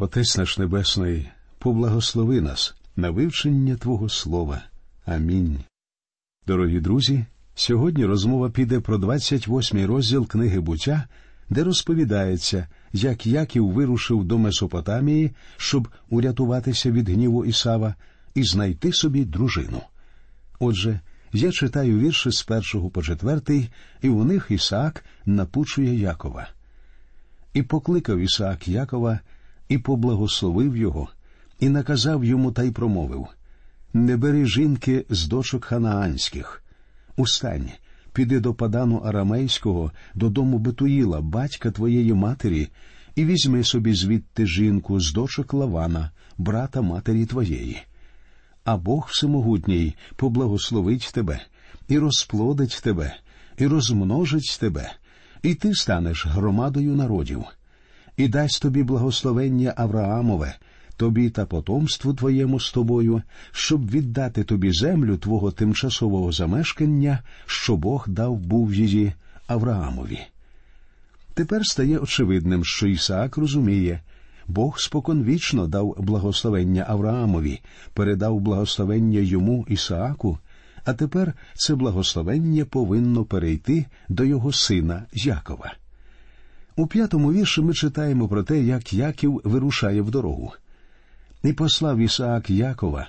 Отець наш Небесний, поблагослови нас на вивчення Твого Слова. Амінь. Дорогі друзі. Сьогодні розмова піде про 28-й розділ книги буття, де розповідається, як Яків вирушив до Месопотамії, щоб урятуватися від гніву Ісава і знайти собі дружину. Отже, я читаю вірші з першого по четвертий, і у них Ісаак напучує Якова. І покликав Ісаак Якова, і поблагословив його, і наказав йому та й промовив Не бери жінки з дочок ханаанських. Устань, піди до падану арамейського, додому Бетуїла, батька твоєї матері, і візьми собі звідти жінку з дочок Лавана, брата матері твоєї. А Бог Всемогутній поблагословить тебе, і розплодить тебе, і розмножить тебе, і ти станеш громадою народів, і дасть тобі благословення Авраамове, тобі та потомству твоєму з тобою, щоб віддати тобі землю твого тимчасового замешкання, що Бог дав був її Авраамові. Тепер стає очевидним, що Ісаак розуміє, Бог споконвічно дав благословення Авраамові, передав благословення йому Ісааку, а тепер це благословення повинно перейти до його сина Якова. У п'ятому вірші ми читаємо про те, як Яків вирушає в дорогу. І послав Ісаак Якова,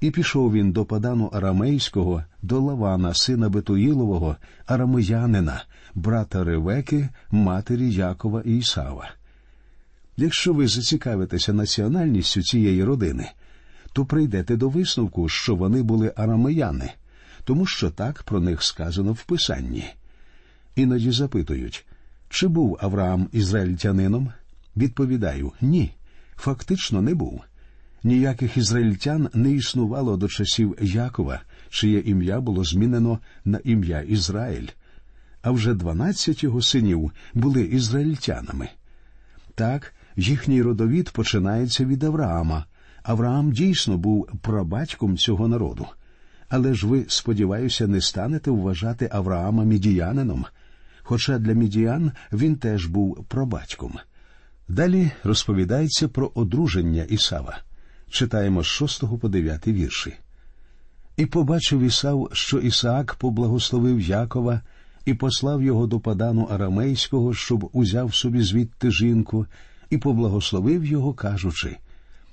і пішов він до Падану Арамейського, до Лавана, сина Бетуїлового, арамеянина, брата Ревеки, матері Якова і Ісава. Якщо ви зацікавитеся національністю цієї родини, то прийдете до висновку, що вони були арамеяни, тому що так про них сказано в Писанні. Іноді запитують, чи був Авраам ізраїльтянином? Відповідаю ні, фактично не був. Ніяких ізраїльтян не існувало до часів Якова, чиє ім'я було змінено на ім'я Ізраїль. А вже дванадцять його синів були ізраїльтянами. Так, їхній родовід починається від Авраама. Авраам дійсно був прабатьком цього народу. Але ж ви, сподіваюся, не станете вважати Авраама мідіянином, хоча для мідіян він теж був прабатьком. Далі розповідається про одруження Ісава читаємо з 6 по 9 вірші. І побачив Ісав, що Ісаак поблагословив Якова і послав його до падану арамейського, щоб узяв собі звідти жінку, і поблагословив його, кажучи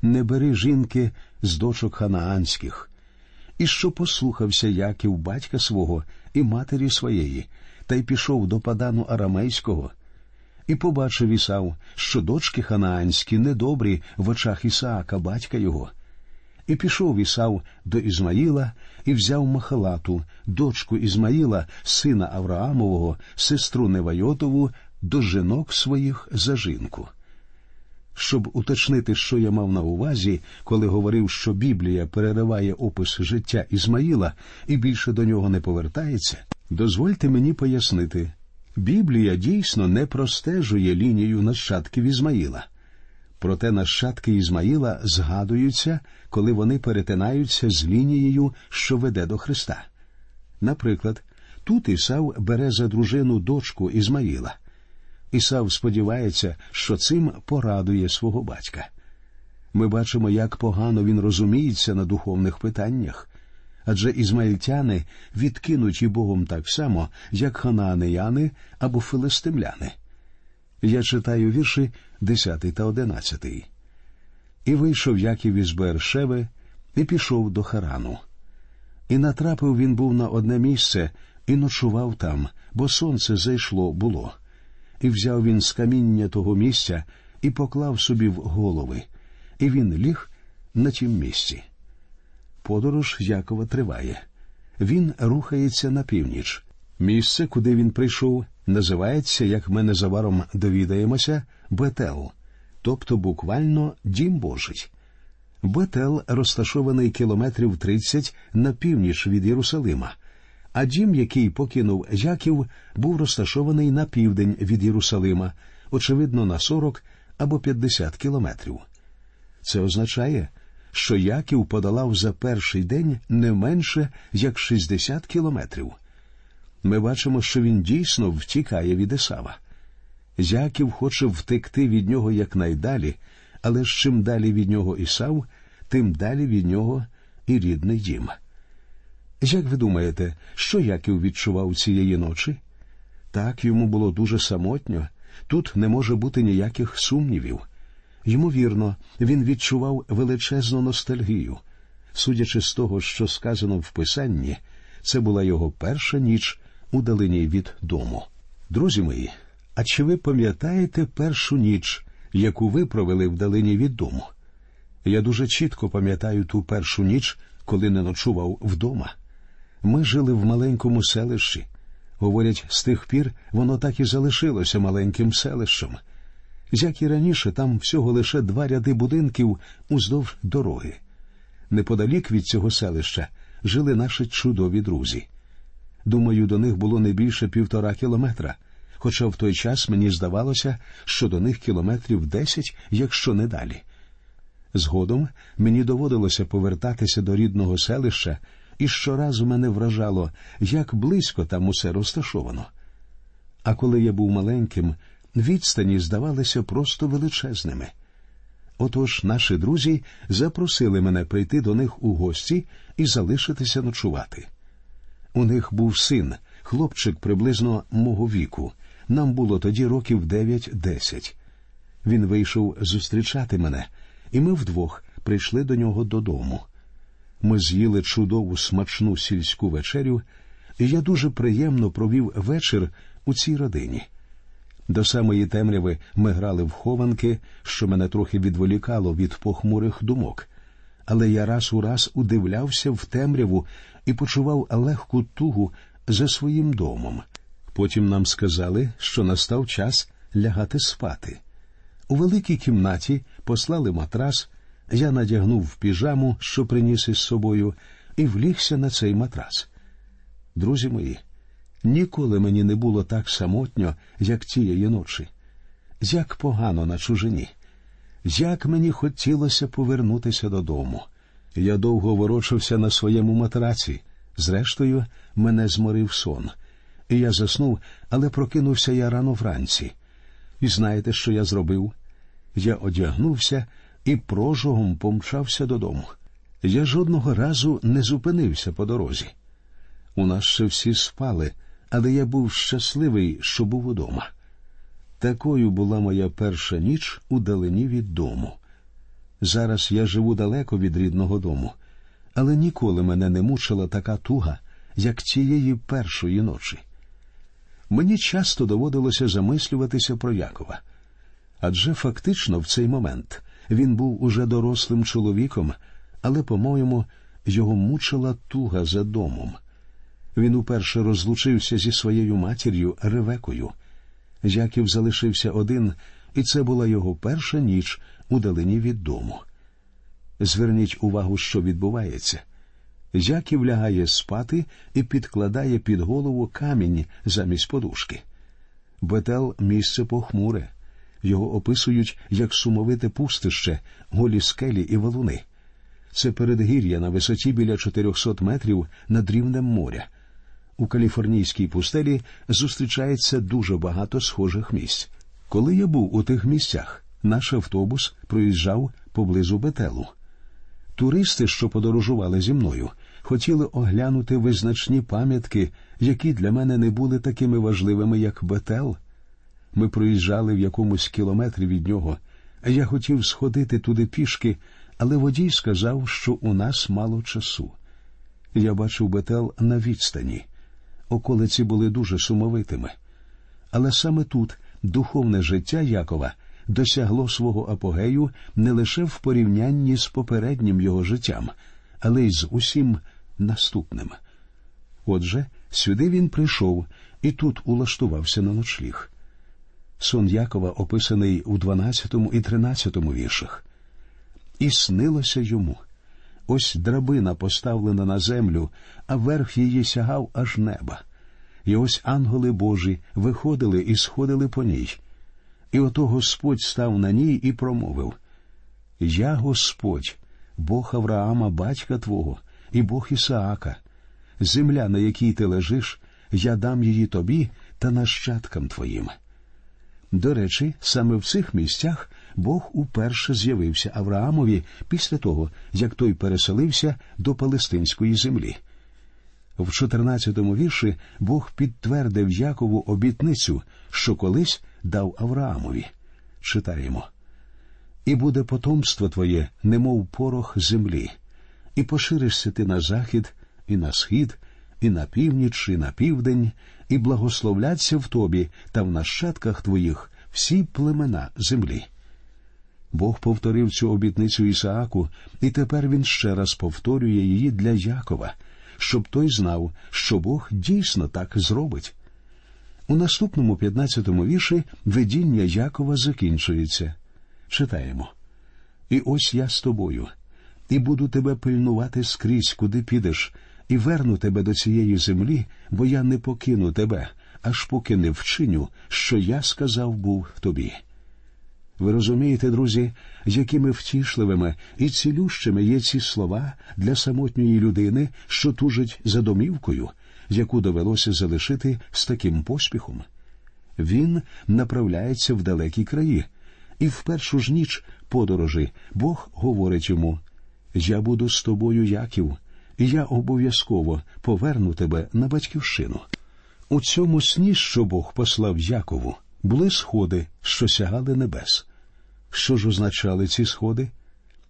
Не бери жінки з дочок ханаанських. І що послухався Яків батька свого і матері своєї, та й пішов до падану арамейського, і побачив Ісав, що дочки ханаанські недобрі в очах Ісаака, батька його. І пішов Ісав до Ізмаїла і взяв Махалату, дочку Ізмаїла, сина Авраамового, сестру Невайотову, до жінок своїх за жінку. Щоб уточнити, що я мав на увазі, коли говорив, що Біблія перериває опис життя Ізмаїла і більше до нього не повертається, дозвольте мені пояснити, Біблія дійсно не простежує лінію нащадків Ізмаїла. Проте нащадки Ізмаїла згадуються, коли вони перетинаються з лінією, що веде до Христа. Наприклад, тут Ісав бере за дружину дочку Ізмаїла. Ісав сподівається, що цим порадує свого батька. Ми бачимо, як погано він розуміється на духовних питаннях, адже ізмаїльтяни відкинуті Богом так само, як ханаанеяни або филистимляни. Я читаю вірші 10 та 11. І вийшов Яків із Бершеви і пішов до Харану. І натрапив він був на одне місце і ночував там, бо сонце зайшло було. І взяв він з каміння того місця і поклав собі в голови, і він ліг на тім місці подорож Якова триває. Він рухається на північ. Місце, куди він прийшов, називається, як ми незабаром довідаємося, Бетел, тобто буквально Дім Божий. Бетел розташований кілометрів 30 на північ від Єрусалима, а дім, який покинув Яків, був розташований на південь від Єрусалима, очевидно, на 40 або 50 кілометрів. Це означає, що Яків подолав за перший день не менше як 60 кілометрів. Ми бачимо, що він дійсно втікає від Есава. Яків хоче втекти від нього якнайдалі, але ж чим далі від нього Ісав, тим далі від нього і рідний дім. Як ви думаєте, що Яків відчував цієї ночі? Так йому було дуже самотньо, тут не може бути ніяких сумнівів. Ймовірно, він відчував величезну ностальгію. Судячи з того, що сказано в писанні, це була його перша ніч у далині від дому. Друзі мої, а чи ви пам'ятаєте першу ніч, яку ви провели в далині від дому? Я дуже чітко пам'ятаю ту першу ніч, коли не ночував вдома. Ми жили в маленькому селищі. Говорять, з тих пір воно так і залишилося маленьким селищем. Як і раніше, там всього лише два ряди будинків уздовж дороги. Неподалік від цього селища жили наші чудові друзі. Думаю, до них було не більше півтора кілометра, хоча в той час мені здавалося, що до них кілометрів десять, якщо не далі. Згодом мені доводилося повертатися до рідного селища, і щоразу мене вражало, як близько там усе розташовано. А коли я був маленьким, відстані здавалися просто величезними. Отож наші друзі запросили мене прийти до них у гості і залишитися ночувати. У них був син, хлопчик приблизно мого віку. Нам було тоді років дев'ять-десять. Він вийшов зустрічати мене, і ми вдвох прийшли до нього додому. Ми з'їли чудову смачну сільську вечерю, і я дуже приємно провів вечір у цій родині. До самої темряви ми грали в хованки, що мене трохи відволікало від похмурих думок, але я раз у раз удивлявся в темряву і почував легку тугу за своїм домом. Потім нам сказали, що настав час лягати спати. У великій кімнаті послали матрас, я надягнув піжаму, що приніс із собою, і влігся на цей матрас. Друзі мої, ніколи мені не було так самотньо, як тієї ночі. Як погано на чужині, як мені хотілося повернутися додому. Я довго ворочався на своєму матраці. Зрештою, мене зморив сон, і я заснув, але прокинувся я рано вранці. І знаєте, що я зробив? Я одягнувся і прожогом помчався додому. Я жодного разу не зупинився по дорозі. У нас ще всі спали, але я був щасливий, що був удома. Такою була моя перша ніч у далині від дому. Зараз я живу далеко від рідного дому, але ніколи мене не мучила така туга, як цієї першої ночі. Мені часто доводилося замислюватися про Якова, адже фактично в цей момент він був уже дорослим чоловіком, але, по-моєму, його мучила туга за домом. Він уперше розлучився зі своєю матір'ю Ревекою. Яків залишився один, і це була його перша ніч у далині від дому. Зверніть увагу, що відбувається. Яків лягає спати і підкладає під голову камінь замість подушки. Бетел місце похмуре. Його описують як сумовите пустище, голі скелі і валуни. Це передгір'я на висоті біля 400 метрів над рівнем моря. У каліфорнійській пустелі зустрічається дуже багато схожих місць. Коли я був у тих місцях, наш автобус проїжджав поблизу Бетелу. Туристи, що подорожували зі мною, хотіли оглянути визначні пам'ятки, які для мене не були такими важливими, як Бетел. Ми проїжджали в якомусь кілометрі від нього. Я хотів сходити туди пішки, але водій сказав, що у нас мало часу. Я бачив Бетел на відстані. Околиці були дуже сумовитими. Але саме тут духовне життя Якова досягло свого апогею не лише в порівнянні з попереднім його життям, але й з усім наступним. Отже, сюди він прийшов і тут улаштувався на ночліг. Сон Якова описаний у 12 і 13 віршах. І снилося йому. Ось драбина поставлена на землю, а верх її сягав аж неба. І ось ангели Божі виходили і сходили по ній. І ото Господь став на ній і промовив Я Господь, Бог Авраама, батька Твого, і Бог Ісаака. Земля, на якій ти лежиш, я дам її тобі та нащадкам твоїм. До речі, саме в цих місцях Бог уперше з'явився Авраамові після того, як той переселився до Палестинської землі. В 14-му вірші Бог підтвердив Якову обітницю, що колись дав Авраамові. Читаємо. І буде потомство твоє, немов порох землі, і поширишся ти на захід, і на схід, і на північ, і на південь, і благословляться в тобі та в нащадках твоїх всі племена землі. Бог повторив цю обітницю Ісааку, і тепер він ще раз повторює її для Якова, щоб той знав, що Бог дійсно так зробить. У наступному 15-му вірші видіння Якова закінчується. Читаємо. І ось я з тобою, і буду тебе пильнувати скрізь, куди підеш, і верну тебе до цієї землі, бо я не покину тебе, аж поки не вчиню, що я сказав був тобі. Ви розумієте, друзі, якими втішливими і цілющими є ці слова для самотньої людини, що тужить за домівкою, яку довелося залишити з таким поспіхом? Він направляється в далекі краї, і в першу ж ніч подорожі Бог говорить йому: Я буду з тобою, Яків, і я обов'язково поверну тебе на батьківщину. У цьому сні, що Бог послав Якову, були сходи, що сягали небес. Що ж означали ці сходи?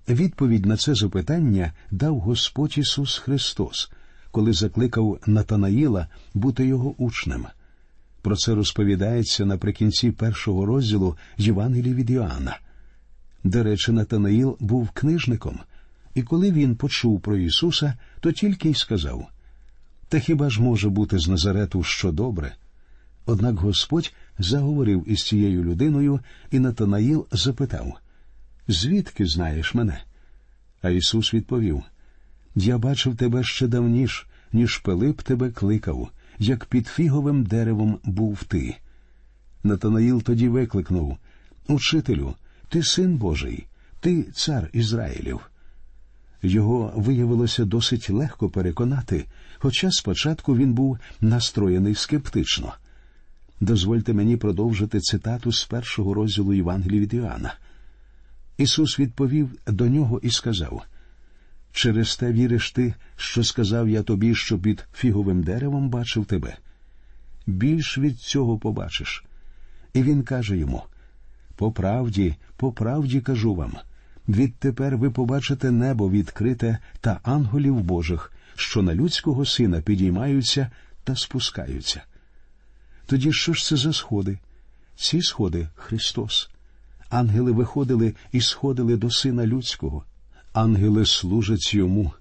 Відповідь на це запитання дав Господь Ісус Христос, коли закликав Натанаїла бути його учнем. Про це розповідається наприкінці першого розділу Євангелії від Іоанна. До речі, Натанаїл був книжником, і коли він почув про Ісуса, то тільки й сказав Та хіба ж може бути з Назарету що добре? Однак Господь заговорив із цією людиною, і Натанаїл запитав Звідки знаєш мене? А Ісус відповів Я бачив тебе ще давніш, ніж Пилип тебе кликав, як під фіговим деревом був ти. Натанаїл тоді викликнув Учителю, ти син Божий, ти цар Ізраїлів. Його виявилося досить легко переконати, хоча спочатку він був настроєний скептично. Дозвольте мені продовжити цитату з першого розділу Євангелії від Іоанна. Ісус відповів до нього і сказав Через те віриш ти, що сказав я тобі, що під фіговим деревом бачив тебе. Більш від цього побачиш. І він каже йому По правді, по правді кажу вам відтепер ви побачите небо відкрите та ангелів Божих, що на людського сина підіймаються та спускаються. Тоді що ж це за сходи? Ці сходи Христос. Ангели виходили і сходили до Сина Людського. Ангели служать йому,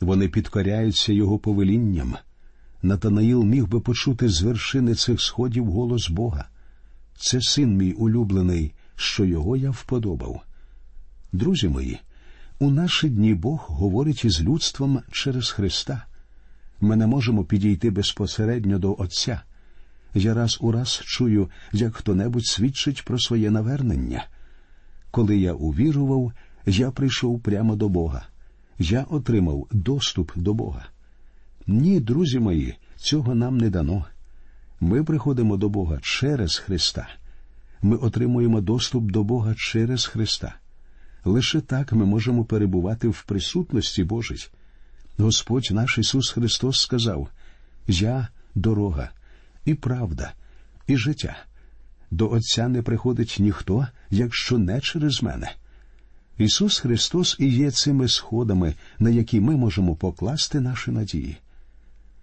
вони підкоряються його повелінням. Натанаїл міг би почути з вершини цих сходів голос Бога. Це син мій улюблений, що його я вподобав. Друзі мої, у наші дні Бог говорить із людством через Христа. Ми не можемо підійти безпосередньо до Отця. Я раз у раз чую, як хто небудь свідчить про своє навернення. Коли я увірував, я прийшов прямо до Бога. Я отримав доступ до Бога. Ні, друзі мої, цього нам не дано. Ми приходимо до Бога через Христа. Ми отримуємо доступ до Бога через Христа. Лише так ми можемо перебувати в присутності Божій. Господь наш Ісус Христос сказав: Я дорога, і правда, і життя. До Отця не приходить ніхто, якщо не через мене. Ісус Христос і є цими сходами, на які ми можемо покласти наші надії.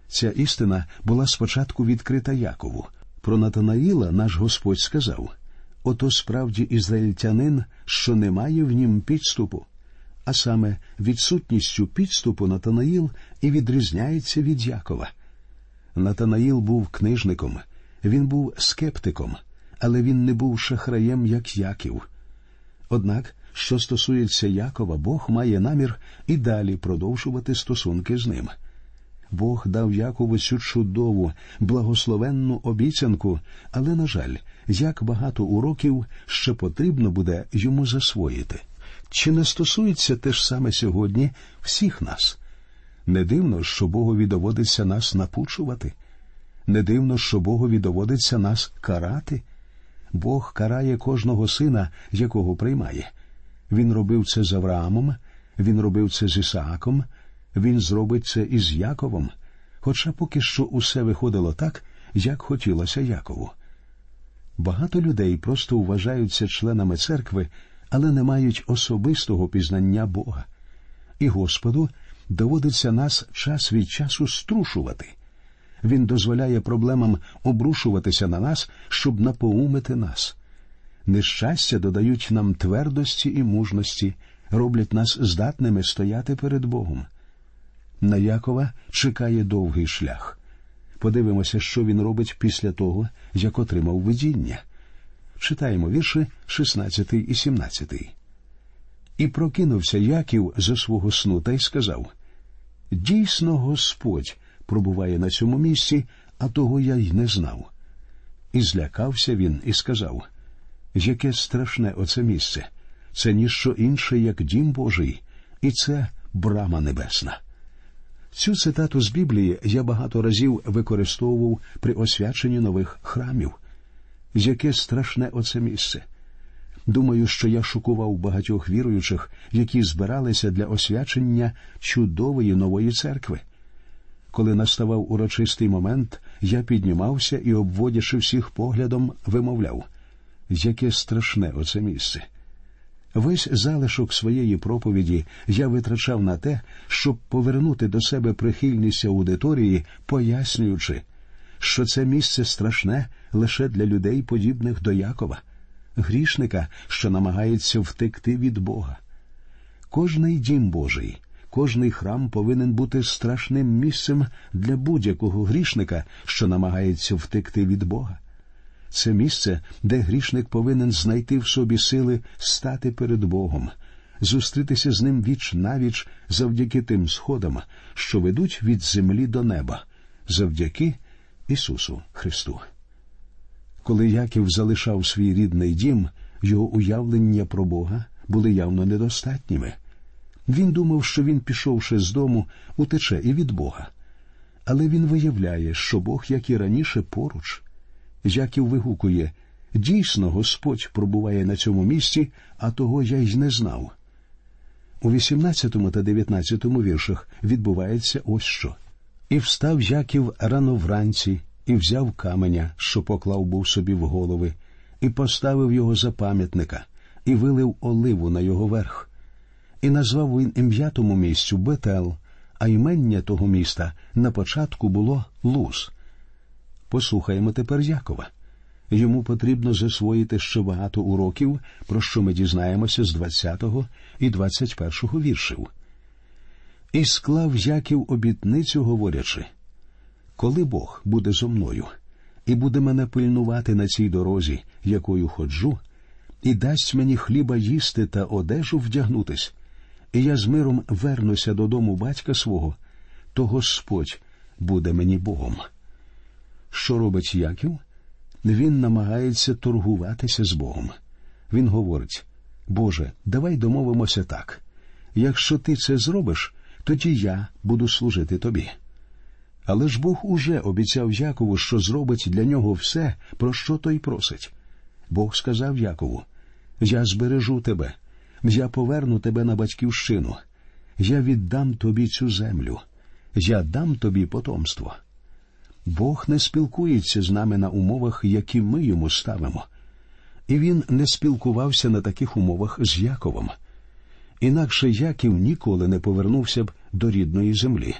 Ця істина була спочатку відкрита Якову. Про Натанаїла наш Господь сказав ото справді ізраїльтянин, що не має в нім підступу, а саме відсутністю підступу Натанаїл і відрізняється від Якова. Натанаїл був книжником, він був скептиком, але він не був шахраєм, як Яків. Однак, що стосується Якова, Бог має намір і далі продовжувати стосунки з ним. Бог дав Якову цю чудову, благословенну обіцянку, але, на жаль, як багато уроків ще потрібно буде йому засвоїти. Чи не стосується те ж саме сьогодні всіх нас? Не дивно, що Богові доводиться нас напучувати, не дивно, що Богові доводиться нас карати. Бог карає кожного сина, якого приймає. Він робив це з Авраамом, він робив це з Ісааком, він зробить це із Яковом, хоча поки що усе виходило так, як хотілося Якову. Багато людей просто вважаються членами церкви, але не мають особистого пізнання Бога. І Господу доводиться нас час від часу струшувати. Він дозволяє проблемам обрушуватися на нас, щоб напоумити нас. Нещастя додають нам твердості і мужності, роблять нас здатними стояти перед Богом. На Якова чекає довгий шлях. Подивимося, що він робить після того, як отримав видіння. Читаємо вірші 16 і 17. І прокинувся Яків за свого сну та й сказав Дійсно, Господь пробуває на цьому місці, а того я й не знав. І злякався він і сказав Яке страшне оце місце, це ніщо інше, як дім Божий, і це брама небесна. Цю цитату з Біблії я багато разів використовував при освяченні нових храмів. Яке страшне оце місце. Думаю, що я шокував багатьох віруючих, які збиралися для освячення чудової нової церкви. Коли наставав урочистий момент, я піднімався і, обводячи всіх поглядом, вимовляв яке страшне оце місце. Весь залишок своєї проповіді я витрачав на те, щоб повернути до себе прихильність аудиторії, пояснюючи, що це місце страшне лише для людей, подібних до Якова, грішника, що намагається втекти від Бога. Кожний дім Божий, кожний храм повинен бути страшним місцем для будь-якого грішника, що намагається втекти від Бога. Це місце, де грішник повинен знайти в собі сили стати перед Богом, зустрітися з ним віч навіч завдяки тим сходам, що ведуть від землі до неба, завдяки Ісусу Христу. Коли Яків залишав свій рідний дім, його уявлення про Бога були явно недостатніми. Він думав, що він, пішовши з дому, утече і від Бога. Але він виявляє, що Бог, як і раніше, поруч. Яків вигукує дійсно, Господь пробуває на цьому місці, а того я й не знав. У 18 та 19 віршах відбувається ось що. І встав Яків рано вранці, і взяв каменя, що поклав був собі в голови, і поставив його за пам'ятника, і вилив оливу на його верх. І назвав він ім'я тому місцю Бетел, а імення того міста на початку було Луз. Послухаємо тепер Якова. Йому потрібно засвоїти ще багато уроків, про що ми дізнаємося з 20 і 21 віршів. І склав Яків обітницю, говорячи коли Бог буде зо мною і буде мене пильнувати на цій дорозі, якою ходжу, і дасть мені хліба їсти та одежу вдягнутись, і я з миром вернуся додому батька свого, то Господь буде мені Богом. Що робить Яків? Він намагається торгуватися з Богом. Він говорить: Боже, давай домовимося так. Якщо ти це зробиш, тоді я буду служити тобі. Але ж Бог уже обіцяв Якову, що зробить для нього все, про що той просить. Бог сказав Якову: Я збережу тебе, я поверну тебе на батьківщину, я віддам тобі цю землю, я дам тобі потомство. Бог не спілкується з нами на умовах, які ми йому ставимо. І він не спілкувався на таких умовах з Яковом. Інакше Яків ніколи не повернувся б до рідної землі.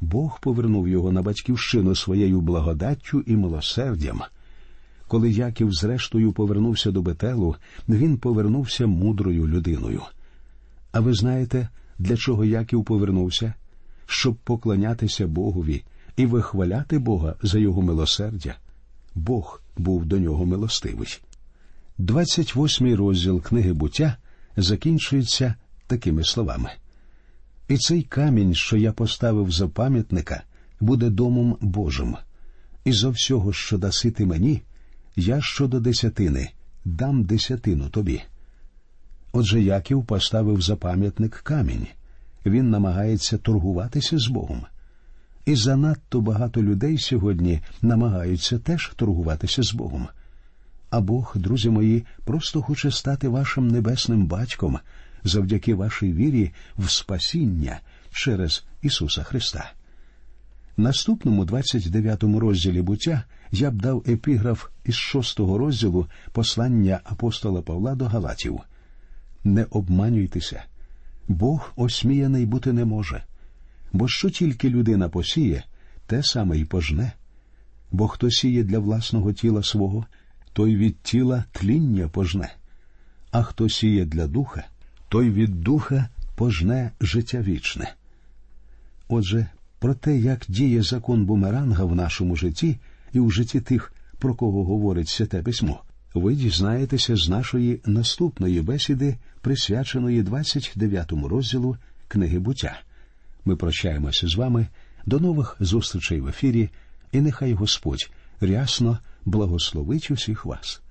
Бог повернув його на батьківщину своєю благодаттю і милосердям. Коли Яків зрештою повернувся до Бетелу, він повернувся мудрою людиною. А ви знаєте, для чого Яків повернувся? Щоб поклонятися Богові і вихваляти Бога за його милосердя. Бог був до нього милостивий. 28-й розділ книги буття закінчується такими словами. І цей камінь, що я поставив за пам'ятника, буде домом Божим, і за всього, що даси ти мені, я щодо десятини дам десятину тобі. Отже Яків поставив за пам'ятник камінь. Він намагається торгуватися з Богом. І занадто багато людей сьогодні намагаються теж торгуватися з Богом. А Бог, друзі мої, просто хоче стати вашим небесним батьком завдяки вашій вірі в спасіння через Ісуса Христа. Наступному 29 розділі буття я б дав епіграф із шостого розділу послання апостола Павла до Галатів. Не обманюйтеся, Бог осміяний бути не може, бо що тільки людина посіє, те саме й пожне. Бо хто сіє для власного тіла свого, той від тіла тління пожне, а хто сіє для духа, той від духа пожне життя вічне. Отже, про те, як діє закон бумеранга в нашому житті і в житті тих, про кого говорить святе письмо, ви дізнаєтеся з нашої наступної бесіди, присвяченої 29 розділу книги буття. Ми прощаємося з вами до нових зустрічей в ефірі, і нехай Господь рясно благословить усіх вас.